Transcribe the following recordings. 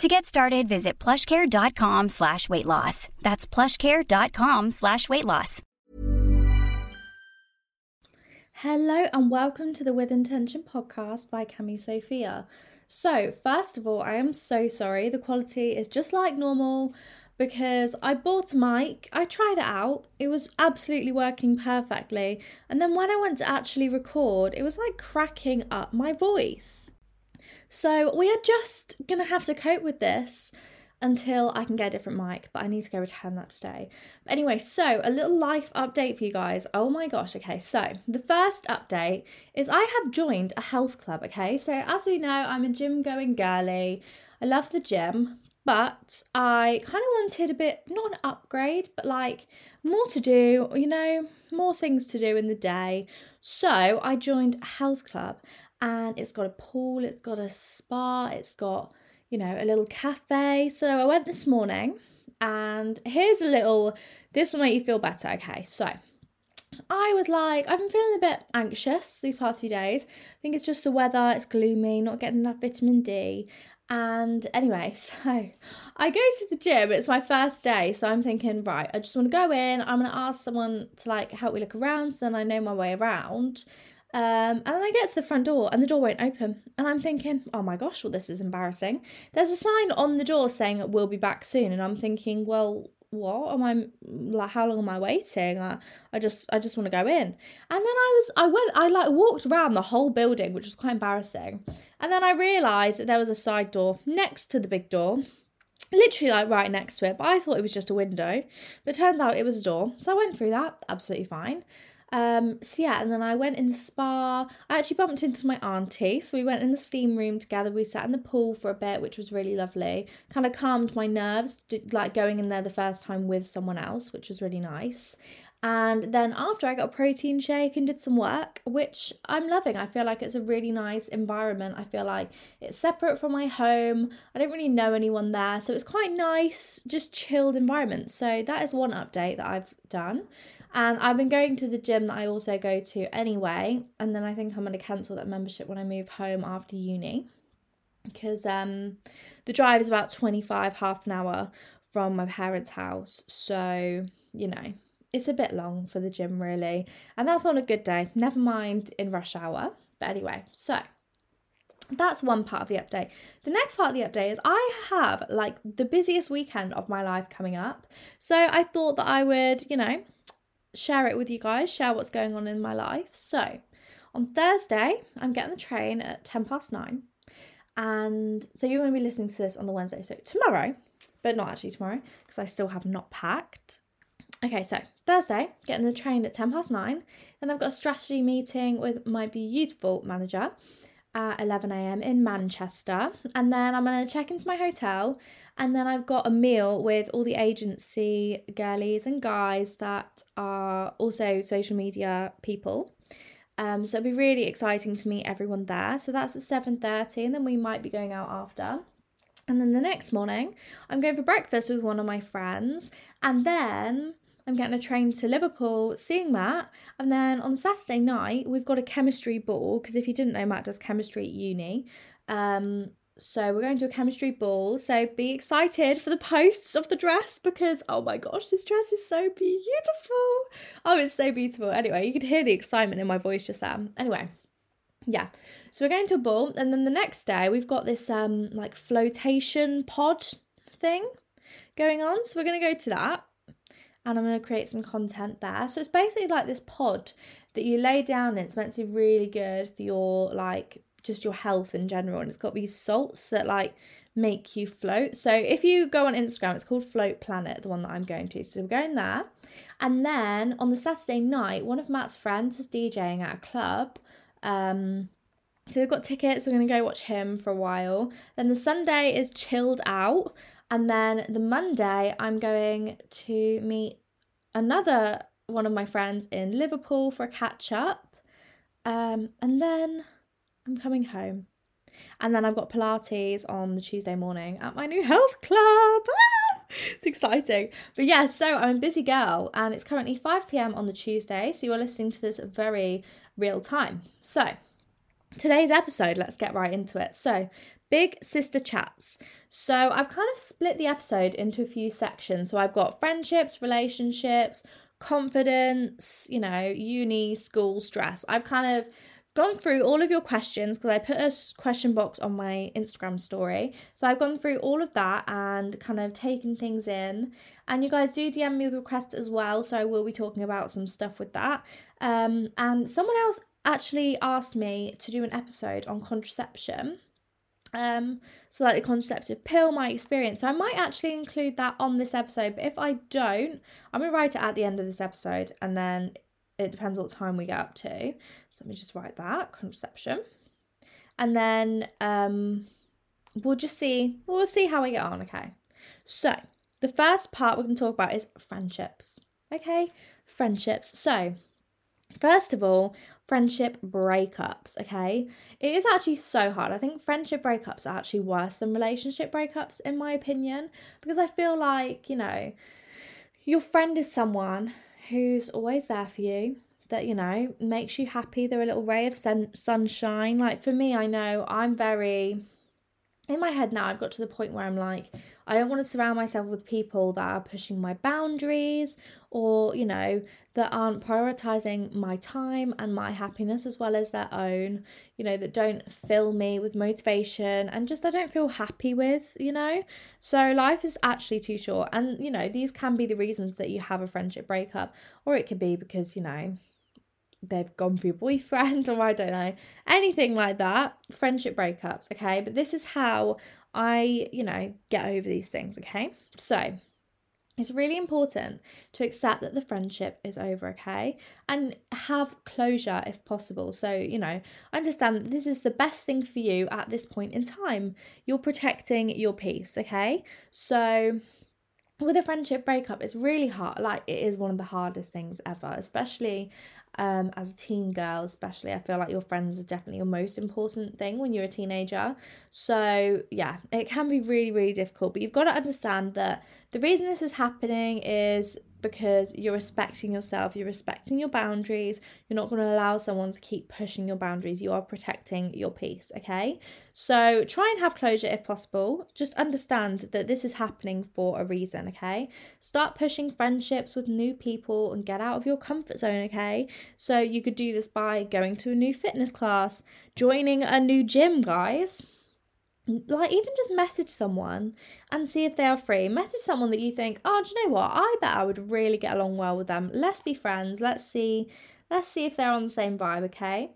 To get started, visit plushcare.com slash weight loss. That's plushcare.com slash weight loss. Hello and welcome to the With Intention podcast by Cami Sophia. So, first of all, I am so sorry. The quality is just like normal because I bought a mic, I tried it out, it was absolutely working perfectly. And then when I went to actually record, it was like cracking up my voice. So we are just gonna have to cope with this until I can get a different mic, but I need to go return that today. But anyway, so a little life update for you guys. Oh my gosh, okay, so the first update is I have joined a health club, okay? So as we know, I'm a gym going girly. I love the gym, but I kind of wanted a bit, not an upgrade, but like more to do, you know, more things to do in the day. So I joined a health club and it's got a pool, it's got a spa, it's got, you know, a little cafe. So I went this morning and here's a little, this will make you feel better. Okay, so I was like, I've been feeling a bit anxious these past few days. I think it's just the weather, it's gloomy, not getting enough vitamin D. And anyway, so I go to the gym. It's my first day, so I'm thinking, right, I just want to go in. I'm gonna ask someone to like help me look around, so then I know my way around. Um, and then I get to the front door and the door won't open. And I'm thinking, oh my gosh, well, this is embarrassing. There's a sign on the door saying we'll be back soon. And I'm thinking, well, what am I like how long am I waiting? I, I just I just want to go in. And then I was I went I like walked around the whole building, which was quite embarrassing. And then I realised that there was a side door next to the big door. Literally like right next to it, but I thought it was just a window. But turns out it was a door. So I went through that, absolutely fine. Um, so yeah, and then I went in the spa. I actually bumped into my auntie, so we went in the steam room together. We sat in the pool for a bit, which was really lovely. Kind of calmed my nerves, like going in there the first time with someone else, which was really nice. And then after I got a protein shake and did some work, which I'm loving. I feel like it's a really nice environment. I feel like it's separate from my home. I don't really know anyone there. So it's quite nice, just chilled environment. So that is one update that I've done. And I've been going to the gym that I also go to anyway. And then I think I'm going to cancel that membership when I move home after uni. Because um, the drive is about 25, half an hour from my parents' house. So, you know, it's a bit long for the gym, really. And that's on a good day. Never mind in rush hour. But anyway, so that's one part of the update. The next part of the update is I have like the busiest weekend of my life coming up. So I thought that I would, you know, share it with you guys, share what's going on in my life. So, on Thursday, I'm getting the train at 10 past nine. And so you're going to be listening to this on the Wednesday. So, tomorrow, but not actually tomorrow, because I still have not packed. Okay, so Thursday, getting the train at 10 past nine. Then I've got a strategy meeting with my beautiful manager at 11 a.m. in Manchester. And then I'm going to check into my hotel. And then I've got a meal with all the agency girlies and guys that are also social media people. Um, so it'll be really exciting to meet everyone there. So that's at 7:30, and then we might be going out after. And then the next morning, I'm going for breakfast with one of my friends, and then I'm getting a train to Liverpool, seeing Matt, and then on Saturday night we've got a chemistry ball because if you didn't know, Matt does chemistry at uni. Um, so we're going to a chemistry ball. So be excited for the posts of the dress because oh my gosh, this dress is so beautiful. Oh, it's so beautiful. Anyway, you could hear the excitement in my voice just now. Anyway, yeah. So we're going to a ball, and then the next day we've got this um like flotation pod thing going on. So we're gonna go to that and I'm going to create some content there. So it's basically like this pod that you lay down and it's meant to be really good for your like just your health in general and it's got these salts that like make you float. So if you go on Instagram, it's called Float Planet, the one that I'm going to. So we're going there. And then on the Saturday night, one of Matt's friends is DJing at a club. Um so we've got tickets, we're gonna go watch him for a while. Then the Sunday is chilled out. And then the Monday, I'm going to meet another one of my friends in Liverpool for a catch up. Um, and then I'm coming home. And then I've got Pilates on the Tuesday morning at my new health club. It's exciting. But yeah, so I'm a busy girl and it's currently 5 pm on the Tuesday. So you're listening to this very real time. So today's episode, let's get right into it. So, big sister chats. So, I've kind of split the episode into a few sections. So, I've got friendships, relationships, confidence, you know, uni, school, stress. I've kind of gone through all of your questions because I put a question box on my Instagram story. So I've gone through all of that and kind of taken things in. And you guys do DM me with requests as well. So I will be talking about some stuff with that. Um, and someone else actually asked me to do an episode on contraception. Um, so like the contraceptive pill, my experience. So I might actually include that on this episode, but if I don't, I'm gonna write it at the end of this episode and then it depends what time we get up to. So let me just write that contraception, and then um, we'll just see. We'll see how we get on. Okay. So the first part we're going to talk about is friendships. Okay, friendships. So First of all, friendship breakups, okay? It is actually so hard. I think friendship breakups are actually worse than relationship breakups, in my opinion, because I feel like, you know, your friend is someone who's always there for you, that, you know, makes you happy. They're a little ray of sun- sunshine. Like for me, I know I'm very in my head now, I've got to the point where I'm like, I don't want to surround myself with people that are pushing my boundaries or, you know, that aren't prioritizing my time and my happiness as well as their own, you know, that don't fill me with motivation and just I don't feel happy with, you know. So life is actually too short. And, you know, these can be the reasons that you have a friendship breakup, or it could be because, you know, they've gone for your boyfriend or I don't know, anything like that. Friendship breakups, okay? But this is how I, you know, get over these things, okay? So it's really important to accept that the friendship is over, okay? And have closure if possible. So, you know, understand that this is the best thing for you at this point in time. You're protecting your peace, okay? So, with a friendship breakup, it's really hard. Like, it is one of the hardest things ever, especially um, as a teen girl, especially. I feel like your friends is definitely your most important thing when you're a teenager. So, yeah, it can be really, really difficult. But you've got to understand that the reason this is happening is because you're respecting yourself, you're respecting your boundaries, you're not going to allow someone to keep pushing your boundaries, you are protecting your peace, okay? So try and have closure if possible. Just understand that this is happening for a reason, okay? Start pushing friendships with new people and get out of your comfort zone, okay? So you could do this by going to a new fitness class, joining a new gym, guys like even just message someone and see if they are free. Message someone that you think oh do you know what? I bet i would really get along well with them. Let's be friends. Let's see let's see if they're on the same vibe okay?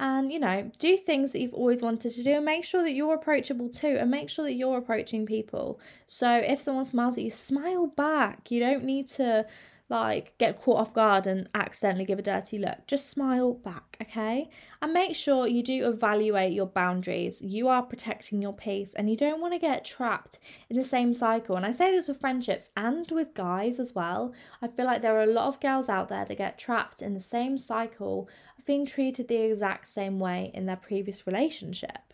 And you know do things that you've always wanted to do and make sure that you're approachable too and make sure that you're approaching people. So if someone smiles at you smile back. You don't need to like get caught off guard and accidentally give a dirty look. Just smile back, okay? And make sure you do evaluate your boundaries. You are protecting your peace and you don't want to get trapped in the same cycle. And I say this with friendships and with guys as well. I feel like there are a lot of girls out there that get trapped in the same cycle of being treated the exact same way in their previous relationship.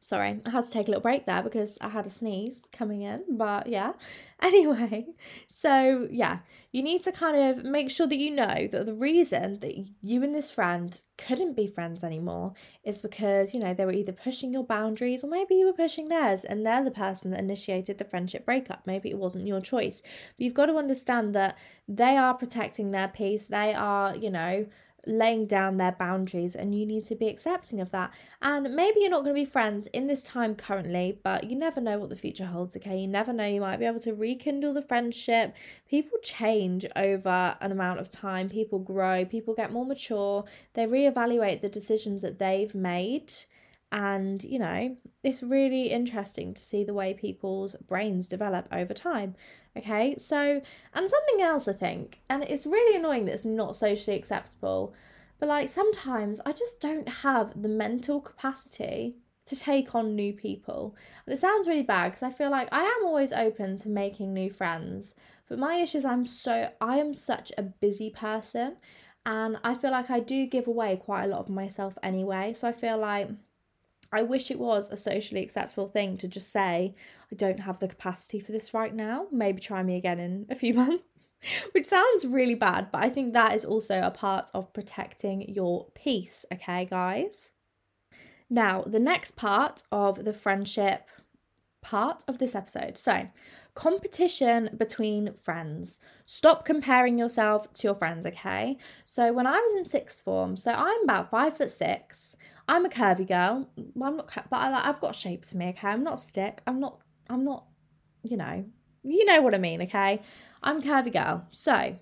Sorry, I had to take a little break there because I had a sneeze coming in, but yeah. Anyway, so yeah, you need to kind of make sure that you know that the reason that you and this friend couldn't be friends anymore is because, you know, they were either pushing your boundaries or maybe you were pushing theirs and they're the person that initiated the friendship breakup. Maybe it wasn't your choice. But you've got to understand that they are protecting their peace, they are, you know, laying down their boundaries and you need to be accepting of that. And maybe you're not going to be friends in this time currently, but you never know what the future holds, okay? You never know, you might be able to rekindle the friendship. People change over an amount of time, people grow, people get more mature, they reevaluate the decisions that they've made. And, you know, it's really interesting to see the way people's brains develop over time. Okay, so, and something else I think, and it's really annoying that it's not socially acceptable, but like sometimes I just don't have the mental capacity to take on new people. And it sounds really bad because I feel like I am always open to making new friends, but my issue is I'm so, I am such a busy person, and I feel like I do give away quite a lot of myself anyway. So I feel like I wish it was a socially acceptable thing to just say, I don't have the capacity for this right now. Maybe try me again in a few months. Which sounds really bad, but I think that is also a part of protecting your peace, okay, guys? Now, the next part of the friendship part of this episode. So, competition between friends. Stop comparing yourself to your friends, okay? So, when I was in sixth form, so I'm about five foot six. I'm a curvy girl. I'm not, but I, I've got shape to me, okay? I'm not stick. I'm not. I'm not. You know. You know what I mean, okay? I'm curvy girl. So,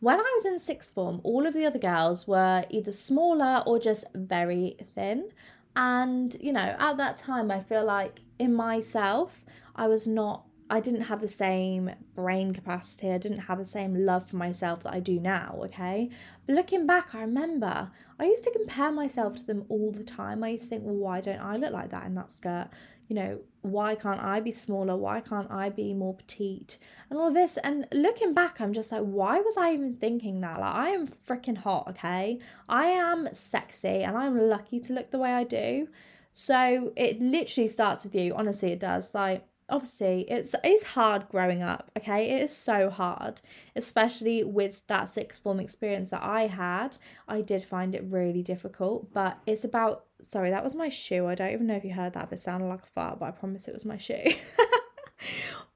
when I was in sixth form, all of the other girls were either smaller or just very thin. And, you know, at that time, I feel like in myself, I was not, I didn't have the same brain capacity. I didn't have the same love for myself that I do now, okay? But looking back, I remember I used to compare myself to them all the time. I used to think, well, why don't I look like that in that skirt? You know, why can't I be smaller? Why can't I be more petite? And all this. And looking back, I'm just like, why was I even thinking that? Like, I am freaking hot, okay? I am sexy and I'm lucky to look the way I do. So it literally starts with you. Honestly, it does. Like, obviously it's it's hard growing up okay? It is so hard especially with that sixth form experience that i had. I did find it really difficult but it's about sorry that was my shoe. I don't even know if you heard that but it sounded like a fart but i promise it was my shoe.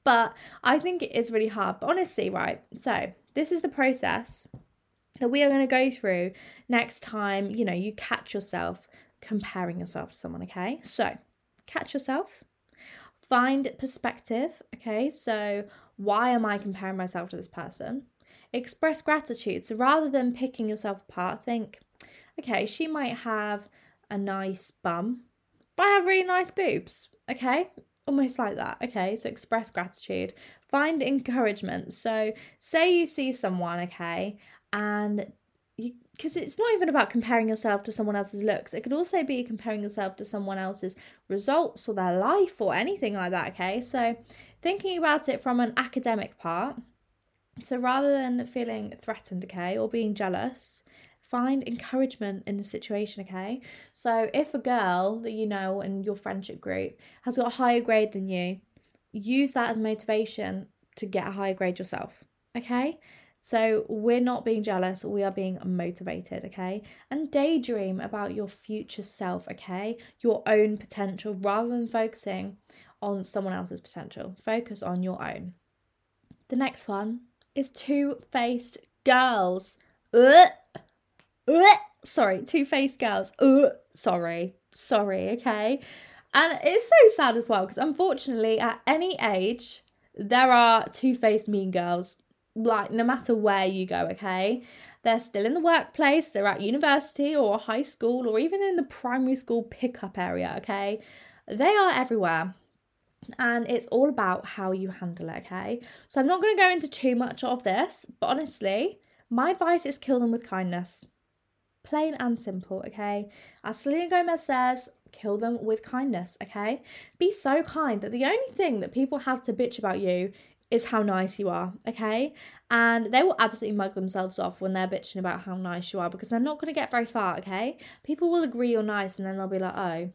But i think it is really hard but honestly right so this is the process that we are going to go through next time you know you catch yourself comparing yourself to someone, okay? So, catch yourself, find perspective, okay? So, why am I comparing myself to this person? Express gratitude. So, rather than picking yourself apart, think, okay, she might have a nice bum, but I have really nice boobs, okay? Almost like that, okay? So, express gratitude, find encouragement. So, say you see someone, okay, and because it's not even about comparing yourself to someone else's looks. It could also be comparing yourself to someone else's results or their life or anything like that, okay? So thinking about it from an academic part. So rather than feeling threatened, okay, or being jealous, find encouragement in the situation, okay? So if a girl that you know in your friendship group has got a higher grade than you, use that as motivation to get a higher grade yourself, okay? So we're not being jealous, we are being motivated, okay? And daydream about your future self, okay? Your own potential rather than focusing on someone else's potential. Focus on your own. The next one is two faced girls. Ugh. Ugh. Sorry, two faced girls. Ugh. Sorry, sorry, okay? And it's so sad as well because unfortunately, at any age, there are two faced mean girls like no matter where you go, okay? They're still in the workplace, they're at university or high school or even in the primary school pickup area, okay? They are everywhere. And it's all about how you handle it, okay? So I'm not going to go into too much of this, but honestly, my advice is kill them with kindness. Plain and simple, okay? As Selena Gomez says, kill them with kindness, okay? Be so kind that the only thing that people have to bitch about you is how nice you are, okay? And they will absolutely mug themselves off when they're bitching about how nice you are because they're not going to get very far, okay? People will agree you're nice and then they'll be like, oh,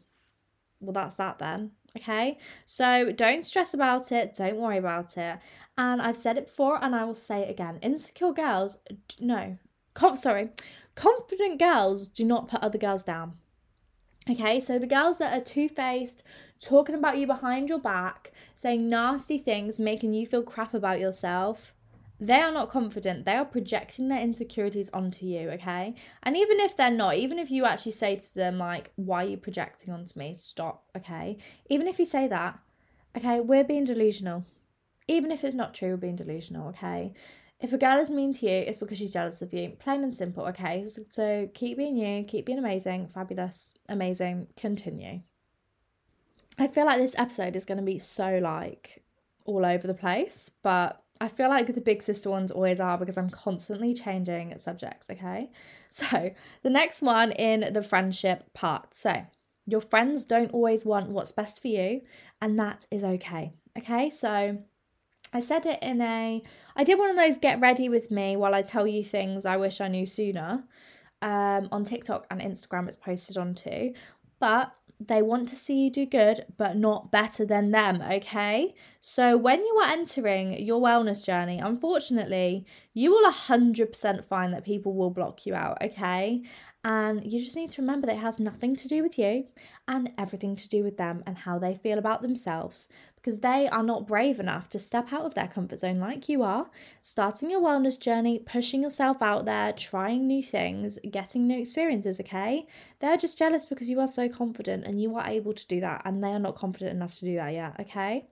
well, that's that then. Okay, so don't stress about it, don't worry about it. And I've said it before and I will say it again insecure girls, no, com- sorry, confident girls do not put other girls down. Okay, so the girls that are two faced, talking about you behind your back, saying nasty things, making you feel crap about yourself, they are not confident. They are projecting their insecurities onto you, okay? And even if they're not, even if you actually say to them, like, why are you projecting onto me? Stop, okay? Even if you say that, okay, we're being delusional. Even if it's not true, we're being delusional, okay? If a girl is mean to you, it's because she's jealous of you. Plain and simple, okay? So, keep being you, keep being amazing, fabulous, amazing, continue. I feel like this episode is going to be so, like, all over the place, but I feel like the big sister ones always are because I'm constantly changing subjects, okay? So, the next one in the friendship part. So, your friends don't always want what's best for you, and that is okay, okay? So, I said it in a I did one of those get ready with me while I tell you things I wish I knew sooner. Um, on TikTok and Instagram, it's posted on too. But they want to see you do good, but not better than them, okay? So, when you are entering your wellness journey, unfortunately, you will 100% find that people will block you out, okay? And you just need to remember that it has nothing to do with you and everything to do with them and how they feel about themselves because they are not brave enough to step out of their comfort zone like you are, starting your wellness journey, pushing yourself out there, trying new things, getting new experiences, okay? They're just jealous because you are so confident and you are able to do that, and they are not confident enough to do that yet, okay?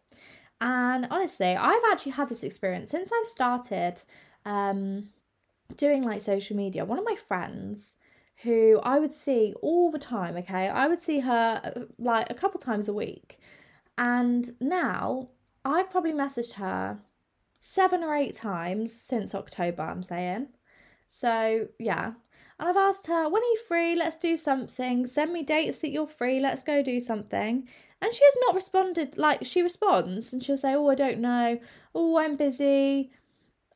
And honestly, I've actually had this experience since I've started um, doing like social media. One of my friends, who I would see all the time, okay? I would see her uh, like a couple times a week. And now I've probably messaged her seven or eight times since October, I'm saying. So, yeah. And I've asked her, when are you free? Let's do something. Send me dates that you're free. Let's go do something. And she has not responded. Like, she responds and she'll say, Oh, I don't know. Oh, I'm busy.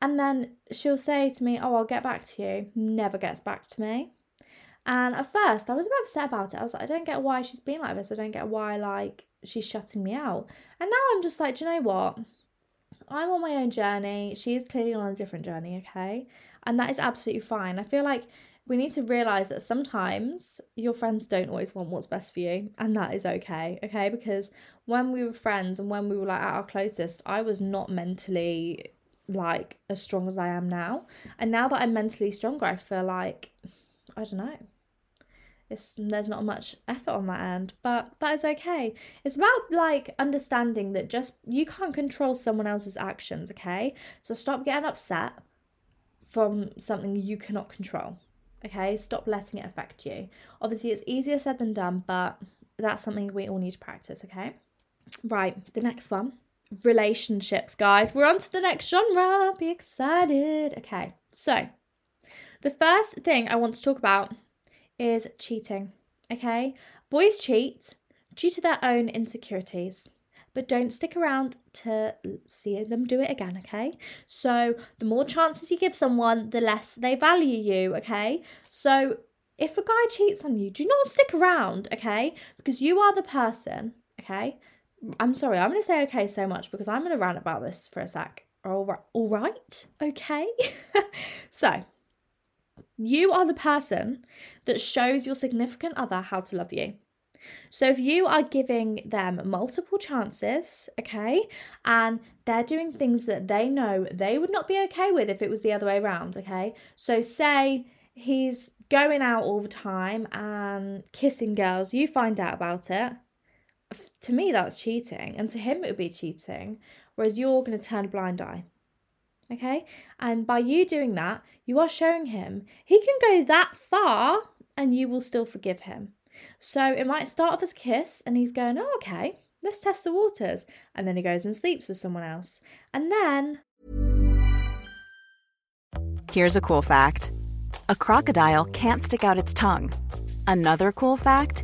And then she'll say to me, Oh, I'll get back to you. Never gets back to me. And at first, I was a bit upset about it. I was like, I don't get why she's been like this. I don't get why, like, she's shutting me out. And now I'm just like, do you know what? I'm on my own journey. She is clearly on a different journey, okay? And that is absolutely fine. I feel like we need to realize that sometimes your friends don't always want what's best for you, and that is okay, okay? Because when we were friends and when we were like at our closest, I was not mentally like as strong as I am now. And now that I'm mentally stronger, I feel like I don't know. It's there's not much effort on that end but that is okay. It's about like understanding that just you can't control someone else's actions okay? So stop getting upset from something you cannot control okay? Stop letting it affect you. Obviously it's easier said than done but that's something we all need to practice okay? Right the next one relationships guys we're on to the next genre be excited okay so the first thing i want to talk about is cheating. Okay? Boys cheat due to their own insecurities, but don't stick around to see them do it again, okay? So, the more chances you give someone, the less they value you, okay? So, if a guy cheats on you, do not stick around, okay? Because you are the person, okay? I'm sorry, I'm going to say okay so much because I'm going to rant about this for a sec. All right, all right, okay. so, you are the person that shows your significant other how to love you. So if you are giving them multiple chances, okay, and they're doing things that they know they would not be okay with if it was the other way around, okay? So say he's going out all the time and kissing girls, you find out about it. To me, that's cheating, and to him, it would be cheating, whereas you're going to turn a blind eye. Okay. And by you doing that, you are showing him he can go that far and you will still forgive him. So it might start off as a kiss and he's going, oh, okay, let's test the waters. And then he goes and sleeps with someone else. And then. Here's a cool fact a crocodile can't stick out its tongue. Another cool fact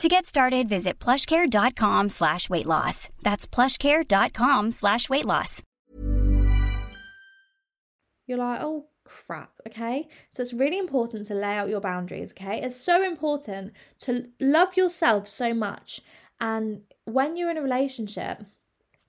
To get started, visit plushcare.com slash weight loss. That's plushcare.com slash weight loss. You're like, oh crap, okay? So it's really important to lay out your boundaries, okay? It's so important to love yourself so much. And when you're in a relationship,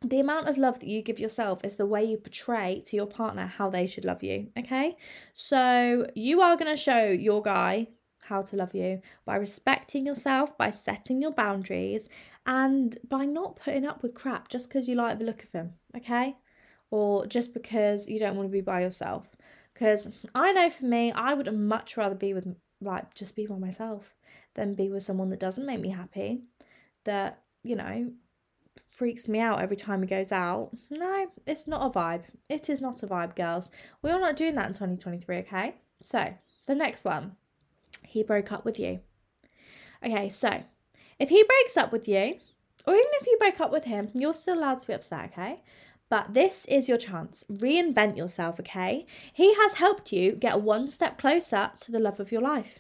the amount of love that you give yourself is the way you portray to your partner how they should love you, okay? So you are going to show your guy how to love you by respecting yourself, by setting your boundaries, and by not putting up with crap just because you like the look of him, okay? Or just because you don't want to be by yourself. Because I know for me, I would much rather be with, like, just be by myself than be with someone that doesn't make me happy, that, you know, freaks me out every time he goes out. No, it's not a vibe. It is not a vibe, girls. We're not doing that in 2023, okay? So, the next one. He broke up with you. Okay, so if he breaks up with you, or even if you break up with him, you're still allowed to be upset, okay? But this is your chance. Reinvent yourself, okay? He has helped you get one step closer to the love of your life.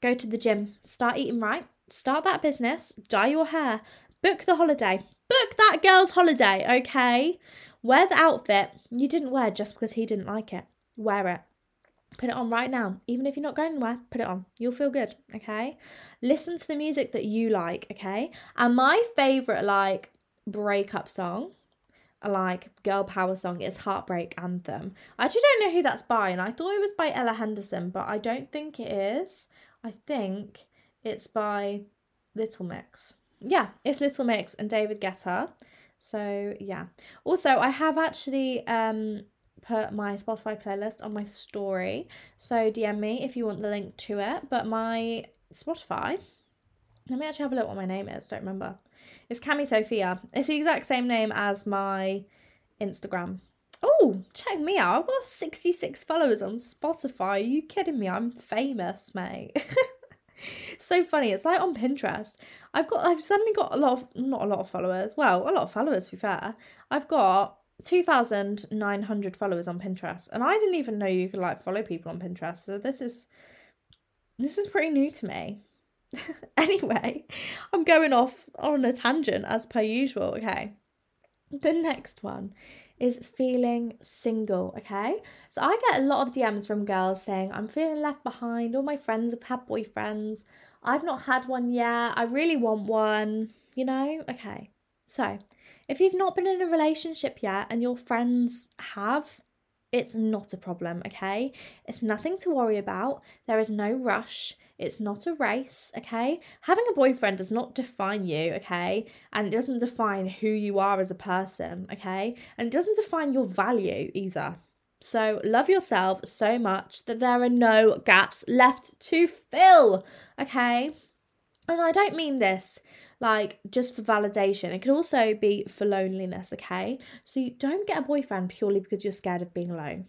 Go to the gym, start eating right, start that business, dye your hair, book the holiday, book that girl's holiday, okay? Wear the outfit you didn't wear just because he didn't like it. Wear it. Put it on right now. Even if you're not going anywhere, put it on. You'll feel good, okay? Listen to the music that you like, okay? And my favourite, like, breakup song, like, girl power song is Heartbreak Anthem. I actually don't know who that's by, and I thought it was by Ella Henderson, but I don't think it is. I think it's by Little Mix. Yeah, it's Little Mix and David Guetta. So, yeah. Also, I have actually um put my Spotify playlist on my story. So DM me if you want the link to it. But my Spotify, let me actually have a look what my name is. Don't remember. It's Cami Sophia. It's the exact same name as my Instagram. Oh, check me out. I've got 66 followers on Spotify. Are you kidding me? I'm famous, mate. so funny. It's like on Pinterest. I've got I've suddenly got a lot of not a lot of followers. Well, a lot of followers to be fair. I've got 2,900 followers on Pinterest. And I didn't even know you could like follow people on Pinterest. So this is this is pretty new to me. anyway, I'm going off on a tangent as per usual, okay? The next one is feeling single, okay? So I get a lot of DMs from girls saying, I'm feeling left behind. All my friends have had boyfriends. I've not had one yet. I really want one, you know? Okay. So if you've not been in a relationship yet and your friends have, it's not a problem, okay? It's nothing to worry about. There is no rush. It's not a race, okay? Having a boyfriend does not define you, okay? And it doesn't define who you are as a person, okay? And it doesn't define your value either. So love yourself so much that there are no gaps left to fill, okay? And I don't mean this like just for validation. It could also be for loneliness, okay? So you don't get a boyfriend purely because you're scared of being alone.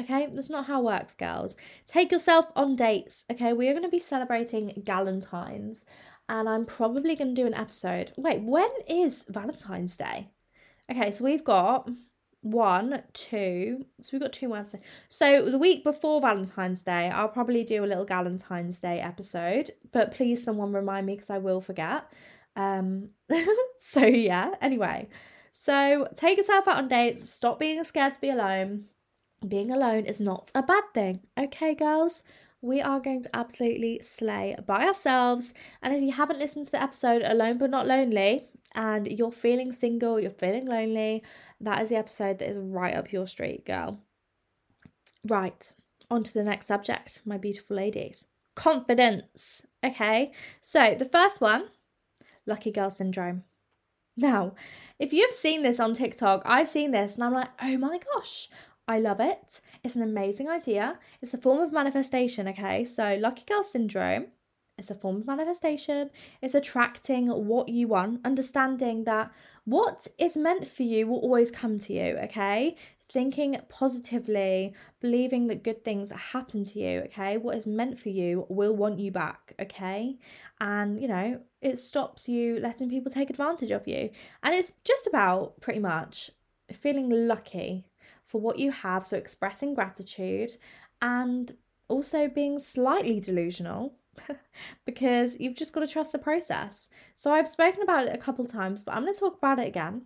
Okay, that's not how it works, girls. Take yourself on dates. Okay, we are going to be celebrating Galentine's, and I'm probably going to do an episode. Wait, when is Valentine's Day? Okay, so we've got one, two. So we've got two more episodes. So the week before Valentine's Day, I'll probably do a little Galentine's Day episode. But please, someone remind me because I will forget. Um, so yeah, anyway. So take yourself out on dates, stop being scared to be alone. Being alone is not a bad thing. Okay, girls? We are going to absolutely slay by ourselves. And if you haven't listened to the episode Alone But Not Lonely, and you're feeling single, you're feeling lonely, that is the episode that is right up your street, girl. Right, on to the next subject, my beautiful ladies. Confidence. Okay, so the first one lucky girl syndrome. Now, if you've seen this on TikTok, I've seen this and I'm like, oh my gosh, I love it. It's an amazing idea. It's a form of manifestation, okay? So, lucky girl syndrome it's a form of manifestation. It's attracting what you want, understanding that what is meant for you will always come to you, okay? Thinking positively, believing that good things happen to you, okay? What is meant for you will want you back, okay? And, you know, it stops you letting people take advantage of you. And it's just about pretty much feeling lucky for what you have, so expressing gratitude and also being slightly delusional because you've just got to trust the process. So I've spoken about it a couple times, but I'm going to talk about it again.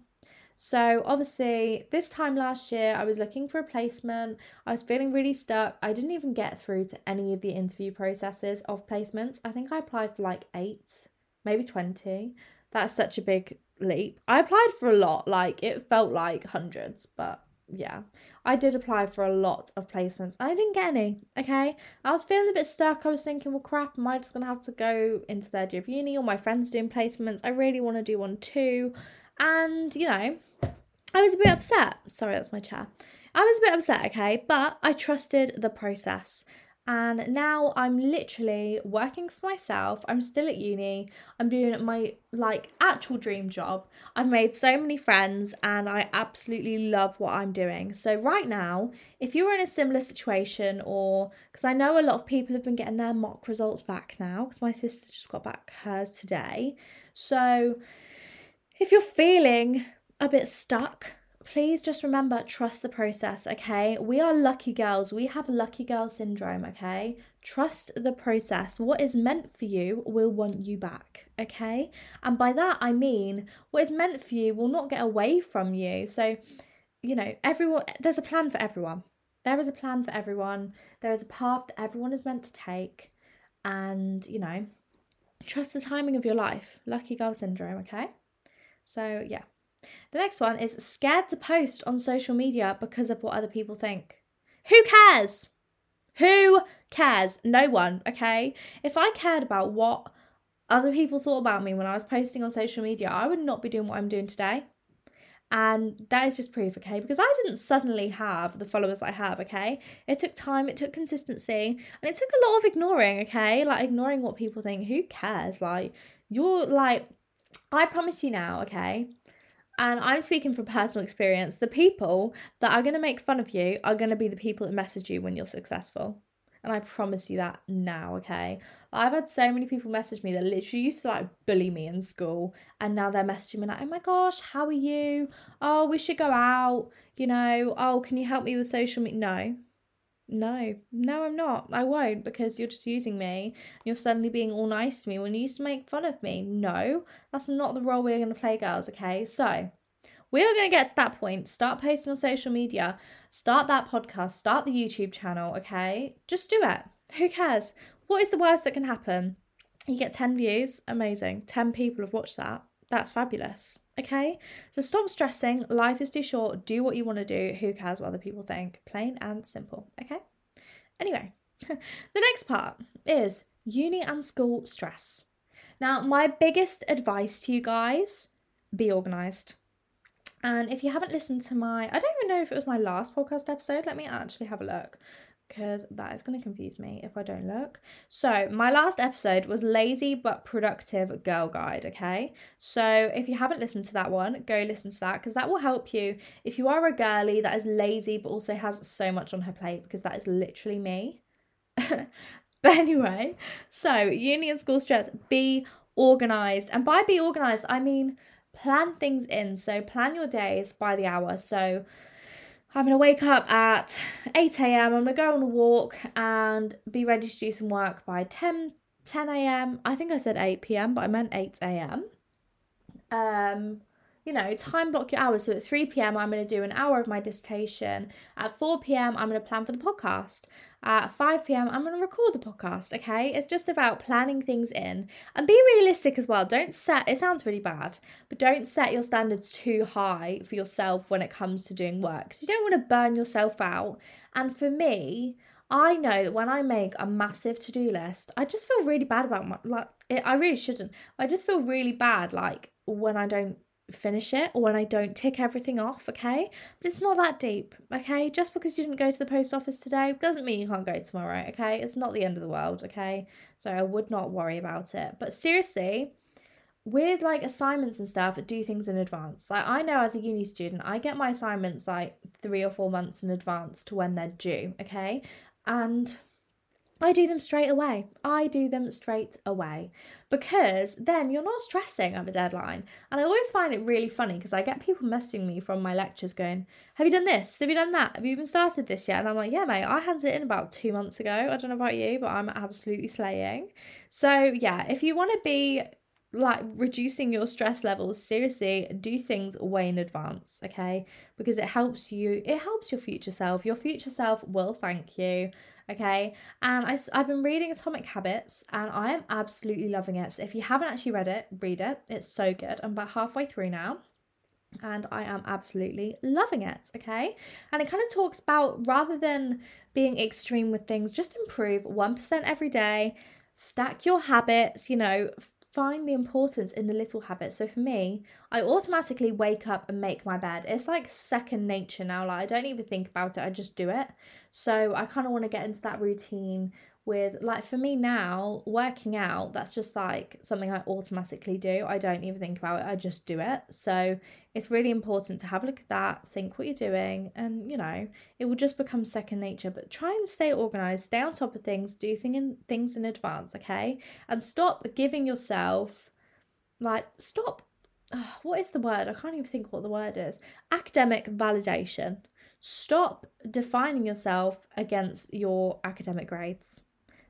So, obviously, this time last year, I was looking for a placement. I was feeling really stuck. I didn't even get through to any of the interview processes of placements. I think I applied for like eight, maybe 20. That's such a big leap. I applied for a lot, like, it felt like hundreds, but yeah, I did apply for a lot of placements. I didn't get any. Okay, I was feeling a bit stuck. I was thinking, well, crap, am I just gonna have to go into third year of uni? All my friends are doing placements. I really want to do one too, and you know, I was a bit upset. Sorry, that's my chair. I was a bit upset, okay, but I trusted the process. And now I'm literally working for myself. I'm still at uni. I'm doing my like actual dream job. I've made so many friends and I absolutely love what I'm doing. So right now, if you're in a similar situation or because I know a lot of people have been getting their mock results back now because my sister just got back hers today. So if you're feeling a bit stuck, please just remember trust the process, okay? We are lucky girls. We have lucky girl syndrome, okay? Trust the process. What is meant for you will want you back, okay? And by that I mean what is meant for you will not get away from you. So, you know, everyone there's a plan for everyone. There is a plan for everyone. There is a path that everyone is meant to take. And, you know, trust the timing of your life. Lucky girl syndrome, okay? So, yeah. The next one is scared to post on social media because of what other people think. Who cares? Who cares? No one, okay? If I cared about what other people thought about me when I was posting on social media, I would not be doing what I'm doing today. And that is just proof, okay? Because I didn't suddenly have the followers I have, okay? It took time, it took consistency, and it took a lot of ignoring, okay? Like ignoring what people think. Who cares? Like, you're like, I promise you now, okay? And I'm speaking from personal experience. The people that are going to make fun of you are going to be the people that message you when you're successful. And I promise you that now, okay? I've had so many people message me that literally used to like bully me in school. And now they're messaging me like, oh my gosh, how are you? Oh, we should go out. You know, oh, can you help me with social media? No, no, no, I'm not. I won't because you're just using me. You're suddenly being all nice to me when you used to make fun of me. No, that's not the role we're going to play, girls, okay? So, we are going to get to that point. Start posting on social media, start that podcast, start the YouTube channel, okay? Just do it. Who cares? What is the worst that can happen? You get 10 views, amazing. 10 people have watched that. That's fabulous. Okay? So stop stressing. Life is too short. Do what you want to do. Who cares what other people think? Plain and simple. Okay? Anyway, the next part is uni and school stress. Now, my biggest advice to you guys be organized. And if you haven't listened to my, I don't even know if it was my last podcast episode. Let me actually have a look because that is going to confuse me if I don't look. So, my last episode was Lazy but Productive Girl Guide, okay? So, if you haven't listened to that one, go listen to that because that will help you if you are a girly that is lazy but also has so much on her plate because that is literally me. but anyway, so uni and school stress, be organized. And by be organized, I mean plan things in. So, plan your days by the hour. So, I'm going to wake up at 8 a.m. I'm going to go on a walk and be ready to do some work by 10 10 a.m. I think I said 8 p.m., but I meant 8 a.m. Um, you know, time block your hours. So at 3 p.m., I'm going to do an hour of my dissertation. At 4 p.m., I'm going to plan for the podcast. At 5 p.m., I'm going to record the podcast. Okay. It's just about planning things in and be realistic as well. Don't set, it sounds really bad, but don't set your standards too high for yourself when it comes to doing work because you don't want to burn yourself out. And for me, I know that when I make a massive to do list, I just feel really bad about my, like, it, I really shouldn't. I just feel really bad, like, when I don't finish it or when I don't tick everything off, okay? But it's not that deep, okay? Just because you didn't go to the post office today doesn't mean you can't go tomorrow, okay? It's not the end of the world, okay? So I would not worry about it. But seriously, with like assignments and stuff, do things in advance. Like I know as a uni student, I get my assignments like three or four months in advance to when they're due, okay? And I do them straight away. I do them straight away because then you're not stressing at the deadline. And I always find it really funny because I get people messaging me from my lectures going, Have you done this? Have you done that? Have you even started this yet? And I'm like, Yeah, mate, I handed it in about two months ago. I don't know about you, but I'm absolutely slaying. So, yeah, if you want to be like reducing your stress levels seriously do things way in advance okay because it helps you it helps your future self your future self will thank you okay? And I, i've been reading atomic habits and i am absolutely loving it. So if you haven't actually read it read it. It's so good. I'm about halfway through now and I am absolutely loving it. Okay, and it kind of talks about rather than being extreme with things, just improve 1% every day, stack your habits, you know, find the importance in the little habits. So for me, I automatically wake up and make my bed. It's like second nature now. Like I don't even think about it, I just do it. So I kind of want to get into that routine with like for me now working out that's just like something i automatically do. I don't even think about it i just do it. So it's really important to have a look at that think what you're doing and you know it will just become second nature. But try and stay organized stay on top of things do thing in, things in advance okay? And stop giving yourself like stop uh, what is the word? I can't even think what the word is. Academic validation. Stop defining yourself against your academic grades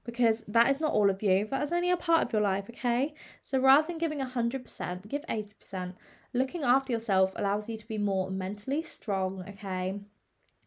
because that is not all of you. That is only a part of your life, okay? So rather than giving 100%, give 80%. Looking after yourself allows you to be more mentally strong, okay?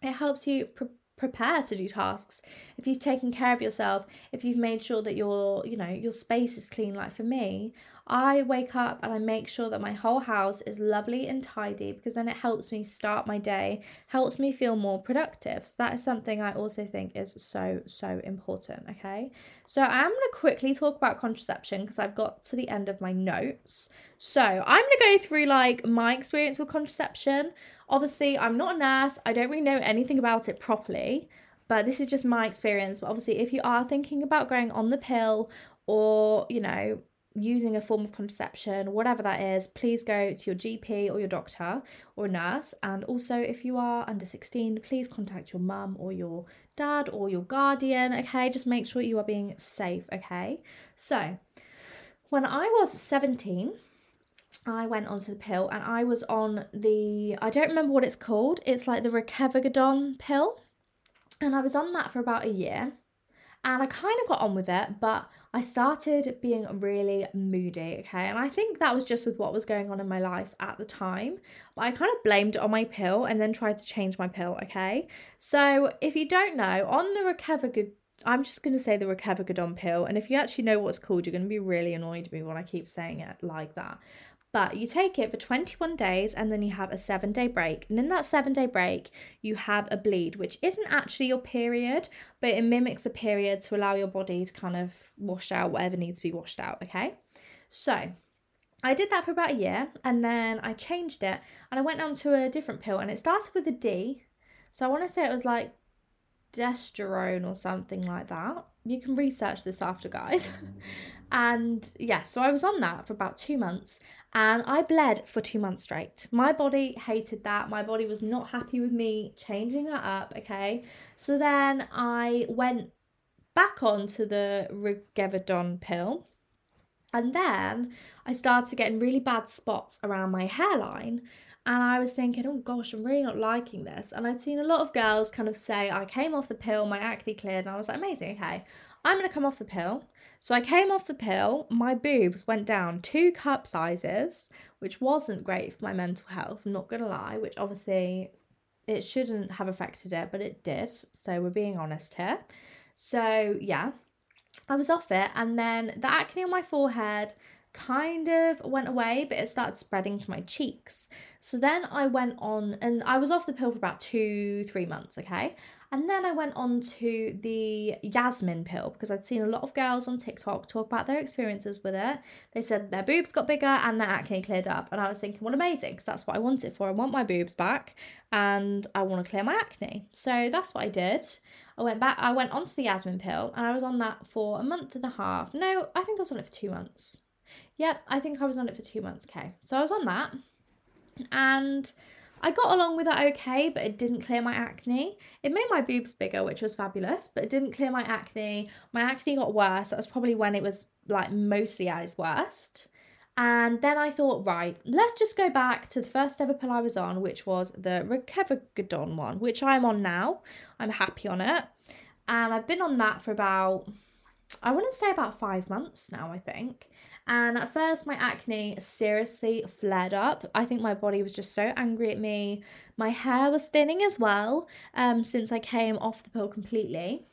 It helps you pre- prepare to do tasks. If you've taken care of yourself, if you've made sure that your, you know, your space is clean like for me, I wake up and I make sure that my whole house is lovely and tidy because then it helps me start my day, helps me feel more productive. So that is something I also think is so, so important. Okay. So I'm going to quickly talk about contraception because I've got to the end of my notes. So I'm going to go through like my experience with contraception. Obviously, I'm not a nurse, I don't really know anything about it properly but this is just my experience. But obviously, if you are thinking about going on the pill or, you know, using a form of contraception, whatever that is, please go to your GP or your doctor or nurse. And also, if you are under 16, please contact your mum or your dad or your guardian, okay? Just make sure you are being safe, okay? So, when I was 17, I went onto the pill and I was on the, I don't remember what it's called, it's like the Rekevagadon pill. And I was on that for about a year and I kind of got on with it, but I started being really moody, okay? And I think that was just with what was going on in my life at the time. But I kind of blamed it on my pill and then tried to change my pill, okay? So if you don't know, on the Recover I'm just going to say the Rekevagadon pill. And if you actually know what it's called, you're going to be really annoyed with me when I keep saying it like that. But you take it for 21 days and then you have a seven day break. And in that seven day break, you have a bleed, which isn't actually your period, but it mimics a period to allow your body to kind of wash out whatever needs to be washed out. Okay. So I did that for about a year and then I changed it and I went on to a different pill and it started with a D. So I want to say it was like desterone or something like that. You can research this after, guys. and yeah, so I was on that for about two months and I bled for two months straight. My body hated that. My body was not happy with me changing that up, okay? So then I went back onto the Rekevagadon pill. And then I started getting really bad spots around my hairline. And I was thinking, oh gosh, I'm really not liking this. And I'd seen a lot of girls kind of say, I came off the pill, my acne cleared. And I was like, amazing, okay, I'm going to come off the pill. So I came off the pill, my boobs went down two cup sizes, which wasn't great for my mental health, I'm not gonna lie, which obviously it shouldn't have affected it, but it did. So we're being honest here. So yeah, I was off it, and then the acne on my forehead kind of went away, but it started spreading to my cheeks. So then I went on, and I was off the pill for about two, three months, okay? And then I went on to the Yasmin pill because I'd seen a lot of girls on TikTok talk about their experiences with it. They said their boobs got bigger and their acne cleared up. And I was thinking, well, amazing, because that's what I want it for. I want my boobs back and I want to clear my acne. So that's what I did. I went back, I went onto the Yasmin pill and I was on that for a month and a half. No, I think I was on it for two months. Yep, I think I was on it for two months. Okay. So I was on that and I got along with that okay, but it didn't clear my acne. It made my boobs bigger, which was fabulous, but it didn't clear my acne. My acne got worse. That was probably when it was like mostly at its worst. And then I thought, right, let's just go back to the first ever pill I was on, which was the Rekevagadon one, which I'm on now. I'm happy on it. And I've been on that for about, I to say about five months now, I think. And at first, my acne seriously flared up. I think my body was just so angry at me. My hair was thinning as well um, since I came off the pill completely.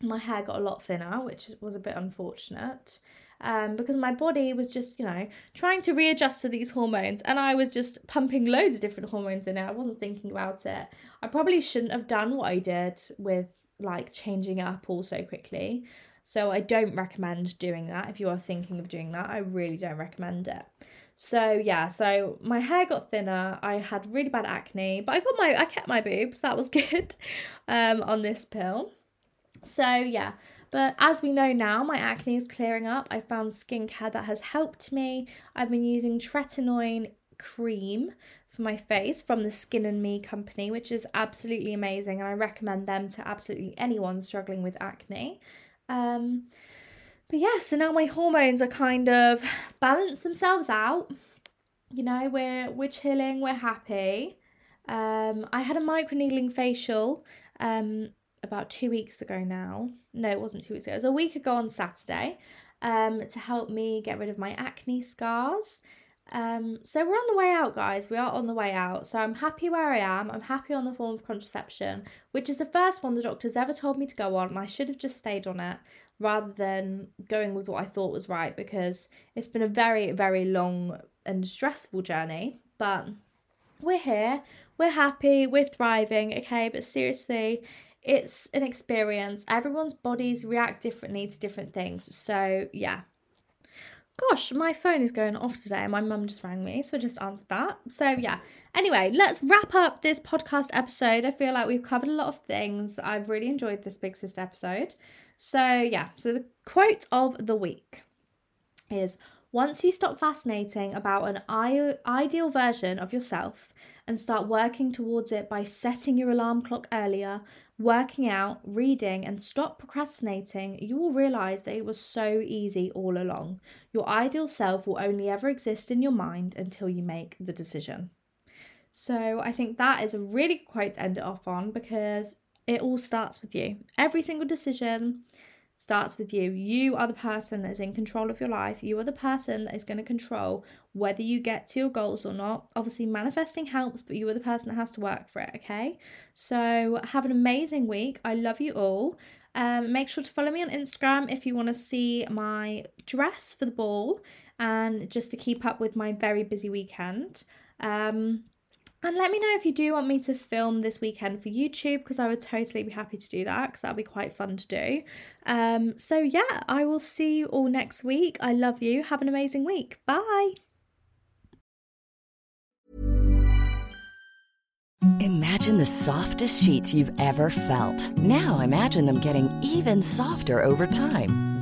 My hair got a lot thinner, which was a bit unfortunate. Um, because my body was just, you know, trying to readjust to these hormones, and I was just pumping loads of different hormones in it. I wasn't thinking about it. I probably shouldn't have done what I did with like changing up all so quickly. So I don't recommend doing that. If you are thinking of doing that, I really don't recommend it. So yeah, so my hair got thinner. I had really bad acne, but I got my I kept my boobs. That was good um on this pill. So yeah, but as we know now, my acne is clearing up. I found skincare that has helped me. I've been using tretinoin cream for my face from the Skin and Me company, which is absolutely amazing, and I recommend them to absolutely anyone struggling with acne. Um, but yeah, so now my hormones are kind of balanced themselves out. You know, we're we're chilling, we're happy. Um, I had a microneedling facial um about two weeks ago now. No, it wasn't two weeks ago. It was a week ago on Saturday. Um, to help me get rid of my acne scars. Um, so we're on the way out, guys. We are on the way out. So I'm happy where I am. I'm happy on the form of contraception, which is the first one the doctor's ever told me to go on. And I should have just stayed on it rather than going with what I thought was right because it's been a very, very long and stressful journey. But we're here. We're happy. We're thriving. Okay. But seriously, it's an experience. Everyone's bodies react differently to different things. So, yeah, Gosh, my phone is going off today. My mum just rang me, so I just answered that. So, yeah. Anyway, let's wrap up this podcast episode. I feel like we've covered a lot of things. I've really enjoyed this Big Sister episode. So, yeah. So, the quote of the week is Once you stop fascinating about an ideal version of yourself and start working towards it by setting your alarm clock earlier, working out, reading, and stop procrastinating, you will realize that it was so easy all along. Your ideal self will only ever exist in your mind until you make the decision. So I think that is a really good quote to end it off on because it all starts with you. Every single decision, starts with you. You are the person that is in control of your life. You are the person that is going to control whether you get to your goals or not. Obviously, manifesting helps, but you are the person that has to work for it, okay? So, have an amazing week. I love you all. Um, make sure to follow me on Instagram if you want to see my dress for the ball and just to keep up with my very busy weekend. Um, and let me know if you do want me to film this weekend for YouTube because I would totally be happy to do that because that'll be quite fun to do. Um, so, yeah, I will see you all next week. I love you. Have an amazing week. Bye. Imagine the softest sheets you've ever felt. Now imagine them getting even softer over time.